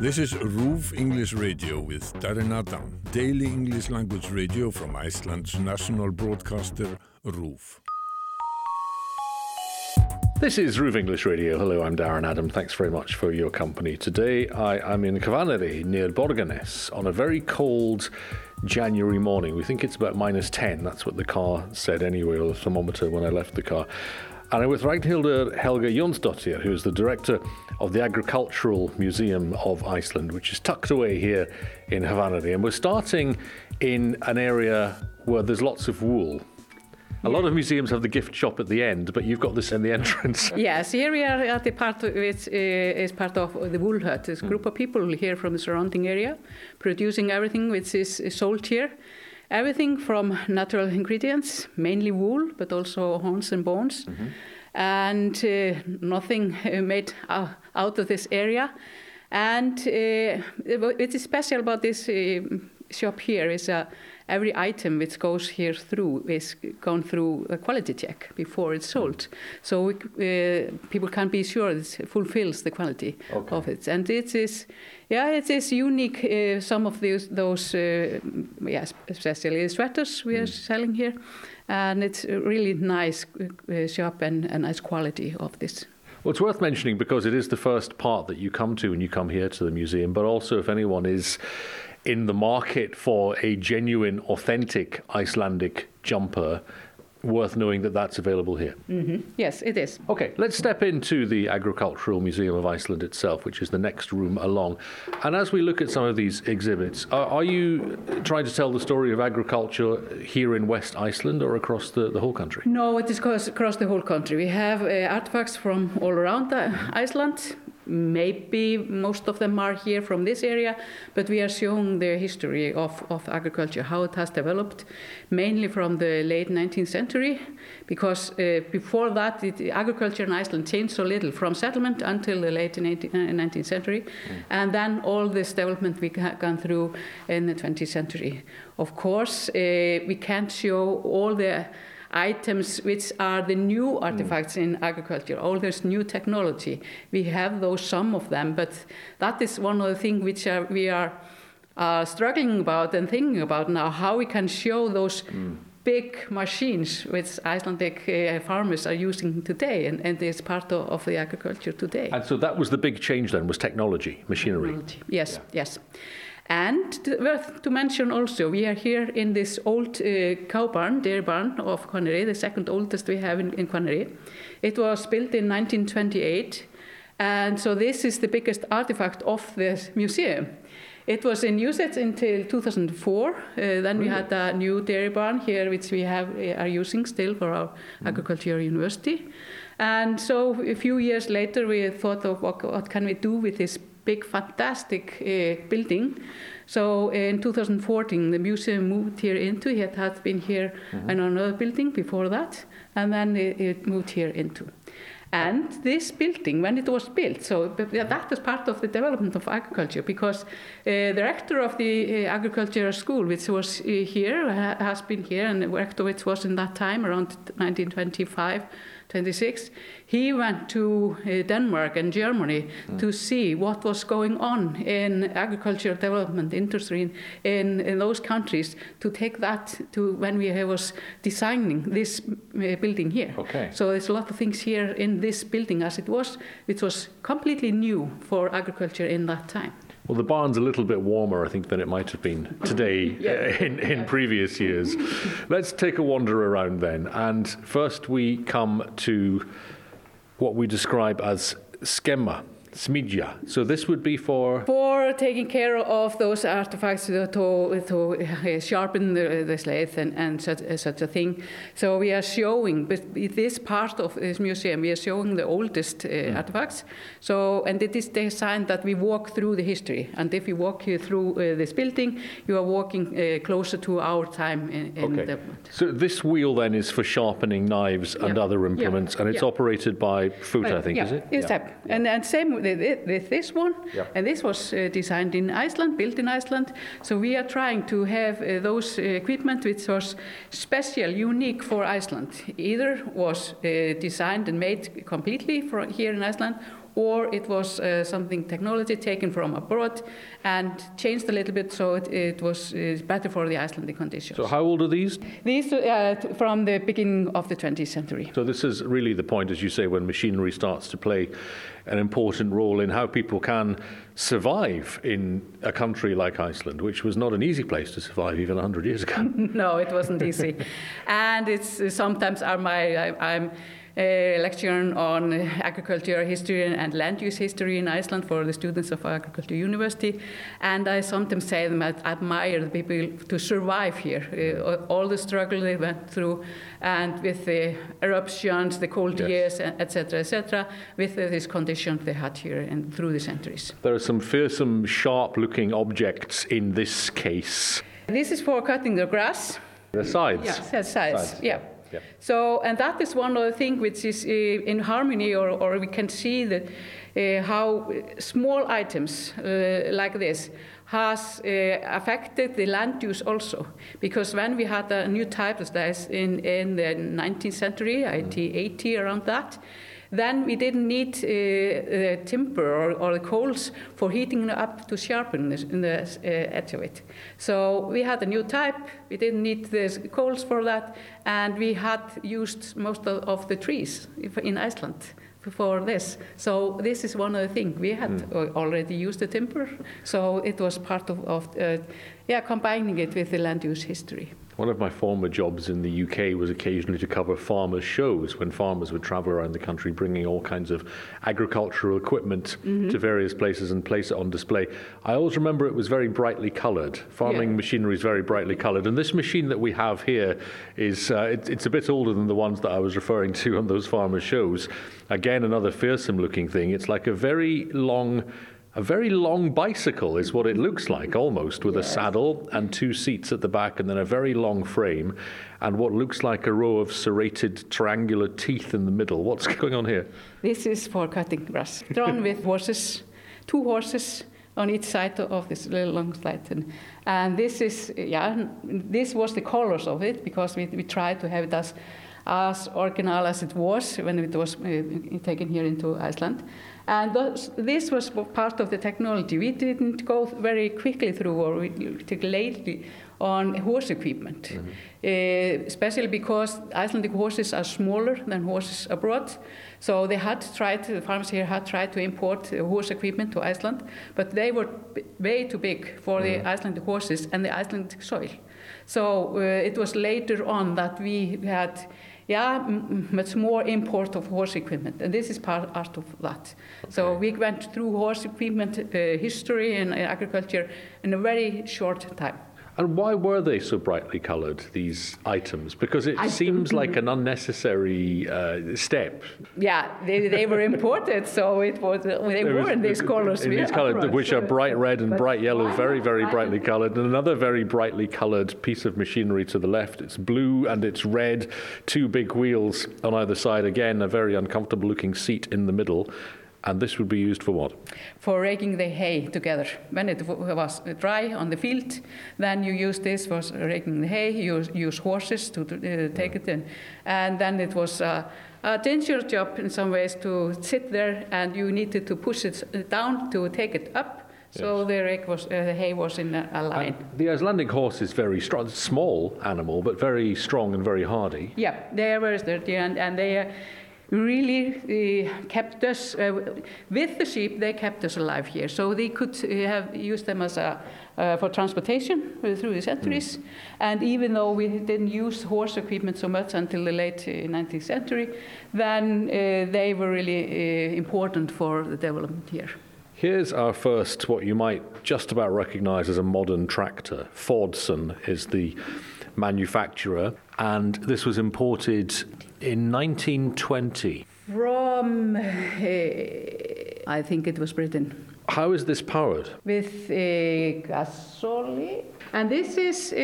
This is RÚV English Radio with Darren Adam, daily English language radio from Iceland's national broadcaster RÚV. This is RÚV English Radio. Hello, I'm Darren Adam. Thanks very much for your company. Today I am in Hvanneyri near Borgarnes on a very cold January morning. We think it's about minus 10. That's what the car said anyway, or the thermometer when I left the car. And I'm with Ragnhildur Helga Jónsdóttir, who is the director of the Agricultural Museum of Iceland, which is tucked away here in Hvanneyri. And we're starting in an area where there's lots of wool. A lot of museums have the gift shop at the end, but you've got this in the entrance. Yes, here we are at the part which uh, is part of the wool hut. A group of people here from the surrounding area producing everything which is sold here. Everything from natural ingredients, mainly wool, but also horns and bones, mm-hmm. and uh, nothing uh, made out of this area. And uh, what is special about this uh, shop here is a every item which goes here through is gone through a quality check before it's sold. So we, uh, people can be sure it fulfills the quality okay. of it. And it is, yeah, it is unique. Uh, some of those, those uh, yeah, especially the sweaters we mm. are selling here, and it's a really nice uh, shop and a nice quality of this. Well, it's worth mentioning because it is the first part that you come to when you come here to the museum, but also if anyone is in the market for a genuine, authentic Icelandic jumper, worth knowing that that's available here. Mm-hmm. Yes, it is. Okay, let's step into the Agricultural Museum of Iceland itself, which is the next room along. And as we look at some of these exhibits, are, are you trying to tell the story of agriculture here in West Iceland or across the, the whole country? No, it is across, across the whole country. We have uh, artifacts from all around Iceland maybe most of them are here from this area, but we are showing the history of, of agriculture, how it has developed, mainly from the late 19th century, because uh, before that, it, agriculture in Iceland changed so little from settlement until the late 19th uh, century, mm. and then all this development we have gone through in the 20th century. Of course, uh, we can't show all the items which are the new artifacts mm. in agriculture, all this new technology. We have those, some of them, but that is one of the things which are, we are uh, struggling about and thinking about now, how we can show those mm. big machines which Icelandic uh, farmers are using today, and, and it's part of, of, the agriculture today. And so that was the big change then, was technology, machinery? Technology. Yes, yeah. yes. And worth to mention also, we are here in this old uh, cow barn, dairy barn of Kvaneri, the second oldest we have in, in Kvaneri. It was built in 1928, and so this is the biggest artifact of the museum. It was in usage until 2004. Uh, then really? we had a new dairy barn here, which we have uh, are using still for our mm. agriculture university. And so a few years later, we thought of what, what can we do with this big, fantastic uh, building. So in 2014, the museum moved here into. It had been here mm-hmm. in another building before that, and then it, it, moved here into. And this building, when it was built, so that was part of the development of agriculture because uh, the rector of the uh, agricultural school, which was uh, here, has been here, and the rector which was in that time around 1925 26, he went to uh, Denmark and Germany mm. to see what was going on in agricultural development industry in, in those countries to take that to when we was designing this uh, building here. Okay. So there's a lot of things here in this building as it was, which was completely new for agriculture in that time. Well, the barn's a little bit warmer, I think, than it might have been today yeah. Uh, in, in previous years. Let's take a wander around then. And first, we come to what we describe as skemma. Smidja. So this would be for for taking care of those artifacts to, to, uh, sharpen the, the lathe and, and such, uh, such, a thing. So we are showing, but this part of this museum, we are showing the oldest uh, mm. artifacts. So and it is designed that we walk through the history. And if you walk through uh, this building, you are walking uh, closer to our time in, in okay. So this wheel then is for sharpening knives and other implements, yeah. and it's yeah. operated by Foot, I think, is it? Yes, yeah. and and same with this one. Yeah. And this was uh, designed in Iceland, built in Iceland. So we are trying to have uh, those uh, equipment which was special, unique for Iceland. Either was uh, designed and made completely for here in Iceland, or it was uh, something technology taken from abroad and changed a little bit so it, it was better for the Icelandic conditions. So, how old are these? These uh, from the beginning of the 20th century. So, this is really the point, as you say, when machinery starts to play an important role in how people can survive in a country like Iceland, which was not an easy place to survive even 100 years ago. no, it wasn't easy. and it's sometimes are my, I, I'm Eh, a lecturer on eh, agriculture history and land use history in Iceland for the students of Agriculture University. And I sometimes say them, I admire the people to survive here, uh, all the struggle they went through, and with the eruptions, the cold Yes. years, etc., etc., with these conditions they had here and through the centuries. There are some fearsome, sharp looking objects in this case. This is for cutting the grass. The scythes. Yes, size, Scythes, yeah. Yeah. So, and that is one of the things which is uh, in harmony, or, or we can see that uh, how small items uh, like this has uh, affected the land use also. Because when we had a new type of dice in, in the 19th century, 1880 around that, then we didn't need uh, the timber or, or the coals for heating up to sharpen this, in the uh, edge of it. So we had a new type. We didn't need the coals for that, and we had used most of, of the trees in Iceland for this. So this is one of the things we had uh, already used the timber. So it was part of, of uh, yeah, combining it with the land use history. One of my former jobs in the UK was occasionally to cover farmers' shows when farmers would travel around the country bringing all kinds of agricultural equipment to various places and place it on display. I always remember it was very brightly coloured. Farming Yeah. machinery is very brightly coloured. And this machine that we have here is uh, it, it's a bit older than the ones that I was referring to on those farmers' shows. Again, another fearsome looking thing. It's like a very long. A very long bicycle is what it looks like, almost, with a saddle and two seats at the back, and then a very long frame, and what looks like a row of serrated triangular teeth in the middle. What's going on here? This is for cutting grass, drawn with horses, two horses on each side of this little long slide. And, and this is, yeah, this was the colors of it because we, we tried to have it as, as original as it was when it was uh, taken here into Iceland. And thus, this was part of the technology. We didn't go very quickly through, or we took lately, on horse equipment, uh, especially because Icelandic horses are smaller than horses abroad. So they had tried, the farmers here had tried to import uh, horse equipment to Iceland, but they were way too big for the Icelandic horses and the Icelandic soil. So uh, it was later on that we had yeah, much more import of horse equipment, and this is part, part of that. So we went through horse equipment uh, history and uh, agriculture in a very short time. And why were they so brightly coloured, these items? Because it I seems don't like an unnecessary uh, step. Yeah, they, they were imported, so it was they There were in these colors. In these colours, which are bright red and But bright yellow, very, very brightly coloured. And another very brightly coloured piece of machinery to the left. It's blue and it's red. Two big wheels on either side. Again, a very uncomfortable looking seat in the middle. And this would be used for what? for raking the hay together. When it was dry on the field, then you use this for raking the hay. You use, horses to uh, take it in, and then it was uh, a dangerous job in some ways to sit there, and you needed to push it down to take it up. So the rake was, uh, the hay was in a, a line. And the Icelandic horse is very strong, small animal, but very strong and very hardy. Yeah, they were sturdy and, and they uh, really uh, kept us, uh, with the sheep, they kept us alive here. So they could uh, have used them as a, uh, for transportation uh, through the centuries. And even though we didn't use horse equipment so much until the late uh, 19th century, then uh, they were really uh, important for the development here. Here's our first, what you might just about recognize as a modern tractor. Fordson is the manufacturer, and this was imported in 1920. From, uh, I think it was Britain. How is this powered? with uh, gasoline. And this is, uh,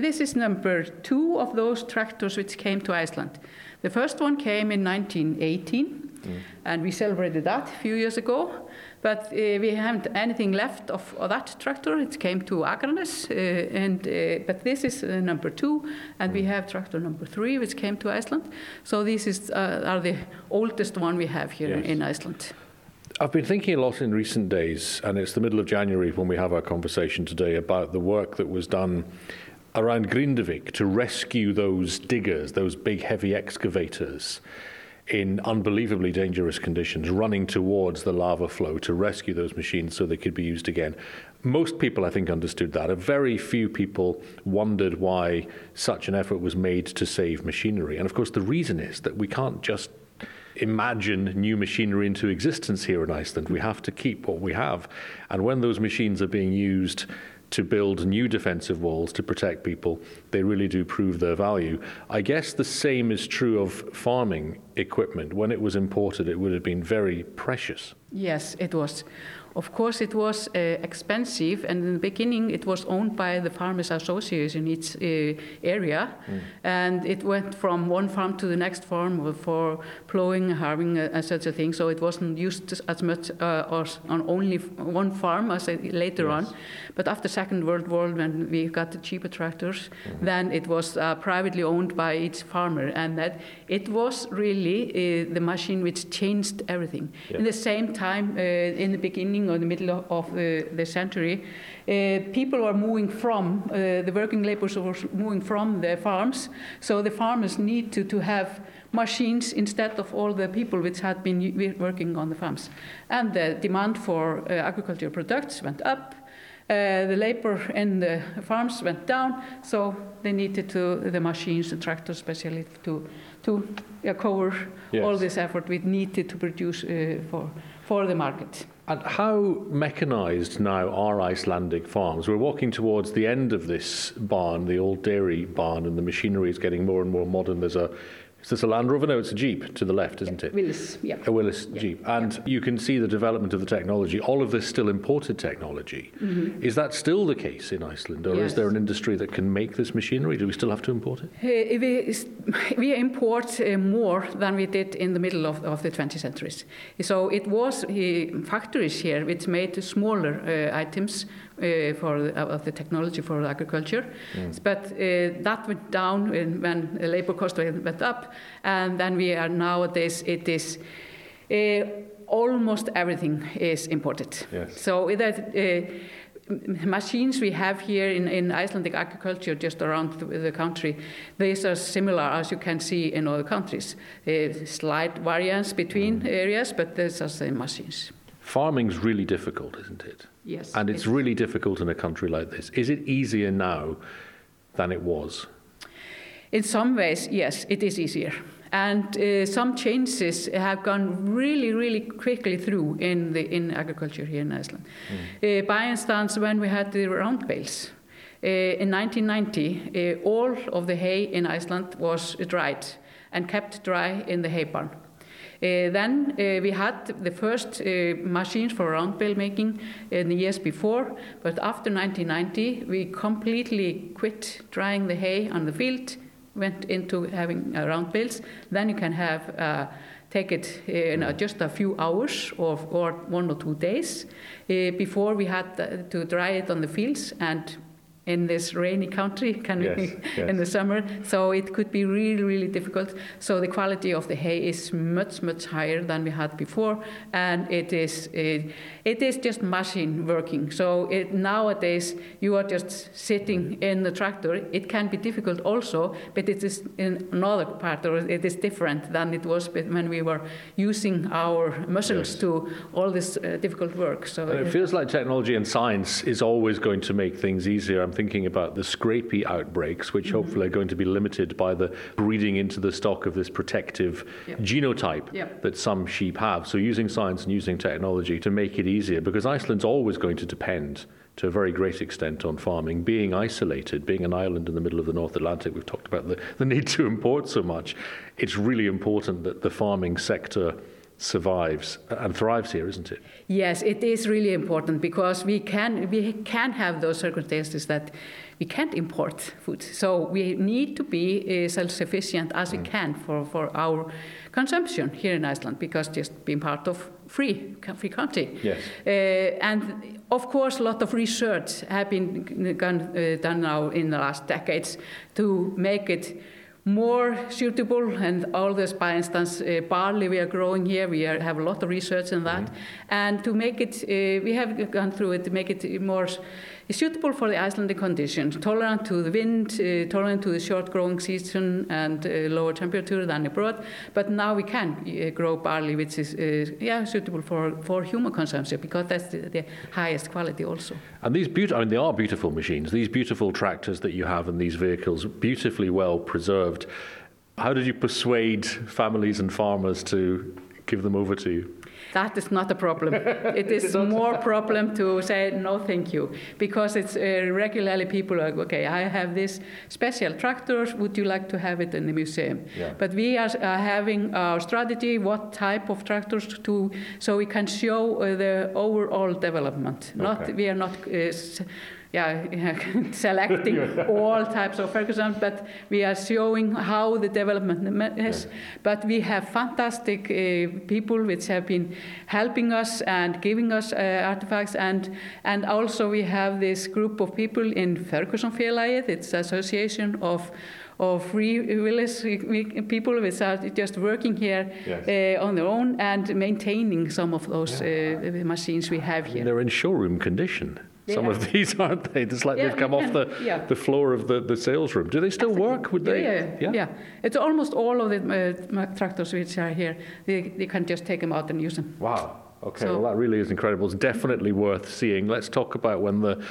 this is number two of those tractors which came to Iceland. The first one came in 1918, and we celebrated that a few years ago. But uh, we haven't anything left of, of that tractor. It came to Akranes, uh, and uh, but this is uh, number two, and we have tractor number three, which came to Iceland. So these is, uh, are the oldest one we have here Yes. in Iceland. I've been thinking a lot in recent days, and it's the middle of January when we have our conversation today about the work that was done around Grindavik to rescue those diggers, those big heavy excavators in unbelievably dangerous conditions, running towards the lava flow to rescue those machines so they could be used again. Most people, I think, understood that. A very few people wondered why such an effort was made to save machinery. And of course, the reason is that we can't just imagine new machinery into existence here in Iceland. We have to keep what we have. And when those machines are being used to build new defensive walls to protect people, they really do prove their value. I guess the same is true of farming equipment. When it was imported, it would have been very precious. Yes, it was. Of course, it was uh, expensive, and in the beginning, it was owned by the Farmers Association in its uh, area, mm. and it went from one farm to the next farm for plowing, harvesting, uh, and such a thing. So it wasn't used as much uh, on only one farm as later yes. on. But after Second World War, when we got the cheaper tractors, mm. then it was uh, privately owned by each farmer, and that it was really uh, the machine which changed everything. Yeah. In the same time, in the beginning beginning or the middle of, the, the, century, uh, people were moving from, uh, the working laborers were moving from the farms, so the farmers need to, to have machines instead of all the people which had been working on the farms. And the demand for uh, agricultural products went up. Uh, the labor in the farms went down, so they needed to, the machines, the tractors especially, to, to uh, cover yes. all this effort we needed to produce uh, for, for the market. And how mechanised now are Icelandic farms? We're walking towards the end of this barn, the old dairy barn, and the machinery is getting more and more modern. There's a is this a Land Rover? No, it's a Jeep to the left, isn't it? Willys, yeah. A Willys yeah. Jeep. And yeah. you can see the development of the technology. All of this still imported technology. Mm-hmm. Is that still the case in Iceland? Or yes. is there an industry that can make this machinery? Do we still have to import it? Uh, we, we, import uh, more than we did in the middle of, of the 20th century. So it was uh, factories here which made smaller uh, items uh, for the, of the technology for agriculture. Mm. But uh, that went down when, when the labor cost went up, and then we are nowadays it is. Uh, almost everything is imported. Yes. So that machines we have here in, in Icelandic agriculture just around the, the, country, these are similar as you can see in other countries. Uh, slight variance between mm. areas, but these are the same machines. Farming's really difficult, isn't it? Yes. And it's really difficult in a country like this. Is it easier now than it was? In some ways, yes, it is easier. And uh, some changes have gone really, really quickly through in, the, in agriculture here in Iceland. Mm. Uh, by instance, when we had the round bales, uh, in 1990, uh, all of the hay in Iceland was dried and kept dry in the hay barn. Uh, then uh, we had the first machines for round bale making in the years before, but after 1990 we completely quit drying the hay on the field, went into having round bales. Then you can have take it in uh, just a few hours or, or one or two days. Uh, before we had to dry it on the fields and in this rainy country can yes, yes. in the summer. So it could be really really difficult. So the quality of the hay is much much higher than we had before and it is it, it is just machine working. So it, nowadays you are just sitting in the tractor. It can be difficult also but it is in another part or it is different than it was when we were using our muscles yes. to all this uh, difficult work. So it feels like technology and science is always going to make things easier. I'm thinking about the scrapie outbreaks, which mm-hmm. hopefully are going to be limited by the breeding into the stock of this protective yep. genotype yep. that some sheep have. So, using science and using technology to make it easier, because Iceland's always going to depend to a very great extent on farming. Being isolated, being an island in the middle of the North Atlantic, we've talked about the, the need to import so much. It's really important that the farming sector survives and thrives here, isn't it? Yes, it is really important because we can we can have those circumstances that we can't import food. So we need to be uh, self-sufficient as mm. we can for, for our consumption here in Iceland because just being part of free free country. Yes. Uh, and of course, a lot of research have been done, uh, done now in the last decades to make it more suitable and all this by instance uh, barley we are growing here we are, have a lot of research in that mm -hmm. and to make it uh, we have gone through it to make it more is suitable for the Icelandic conditions, tolerant to the wind, uh, tolerant to the short growing season and uh, lower temperature than abroad. But now we can uh, grow barley, which is uh, yeah suitable for, for human consumption because that's the, the highest quality also. And these beautiful, I mean, they are beautiful machines. These beautiful tractors that you have and these vehicles, beautifully well preserved. How did you persuade families and farmers to give them over to you? That is not a problem. it is more problem to say no, thank you, because it's uh, regularly people are okay. I have this special tractor. Would you like to have it in the museum? Yeah. But we are uh, having our strategy. What type of tractors to so we can show uh, the overall development. Okay. Not we are not uh, yeah, selecting all types of Ferguson, but we are showing how the development is. Yeah. But we have fantastic uh, people which have been helping us and giving us uh, artifacts, and and also we have this group of people in Ferguson Félagið. It's association of of free village people which are just working here yes. uh, on their own and maintaining some of those yeah. uh, machines we have here. They're in showroom condition some of these, aren't they? It's like yeah, they've come off the, yeah. the floor of the, the sales room. Do they still work? Would they? Yeah, yeah, yeah. It's almost all of the uh, tractors which are here. They, they can just take them out and use them. Wow. Okay, so, well, that really is incredible. It's definitely worth seeing. Let's talk about when the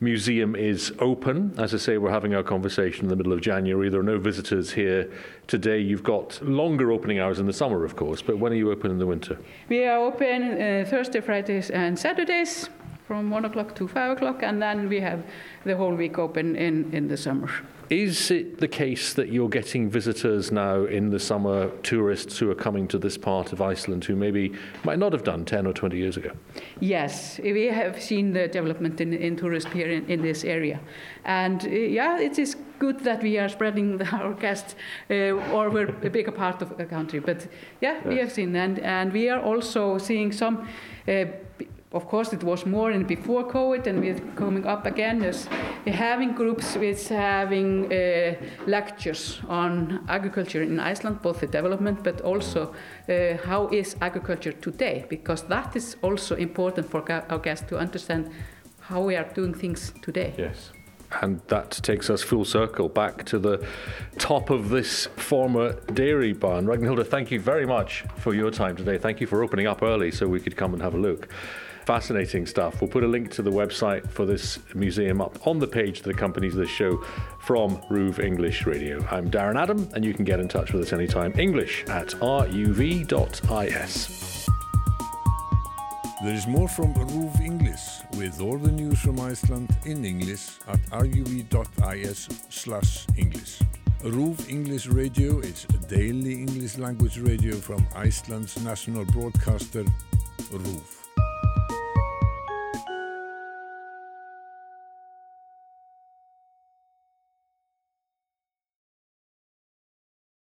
museum is open. As I say, we're having our conversation in the middle of January. There are no visitors here today. You've got longer opening hours in the summer, of course, but when are you open in the winter? We are open uh, Thursday, Fridays, and Saturdays from 1 o'clock to 5 o'clock, and then we have the whole week open in, in the summer. Is it the case that you're getting visitors now in the summer, tourists who are coming to this part of Iceland who maybe might not have done 10 or 20 years ago? Yes, we have seen the development in, in tourism here in, in, this area. And uh, yeah, it is good that we are spreading the, our guests, uh, or we're a bigger part of the country. But yeah, yes. we have seen, and, and we are also seeing some. Uh, of course, it was more in before COVID, and we're coming up again. There's, we're having groups with having uh, lectures on agriculture in Iceland, both the development, but also uh, how is agriculture today, because that is also important for our guests to understand how we are doing things today. Yes. And that takes us full circle back to the top of this former dairy barn. Ragnhildur, thank you very much for your time today. Thank you for opening up early so we could come and have a look fascinating stuff. We'll put a link to the website for this museum up on the page that accompanies this show from RÚV English Radio. I'm Darren Adam, and you can get in touch with us anytime. English at ruv.is. There is more from RÚV English with all the news from Iceland in English at ruv.is slash English. RÚV English Radio is a daily English language radio from Iceland's national broadcaster, RÚV.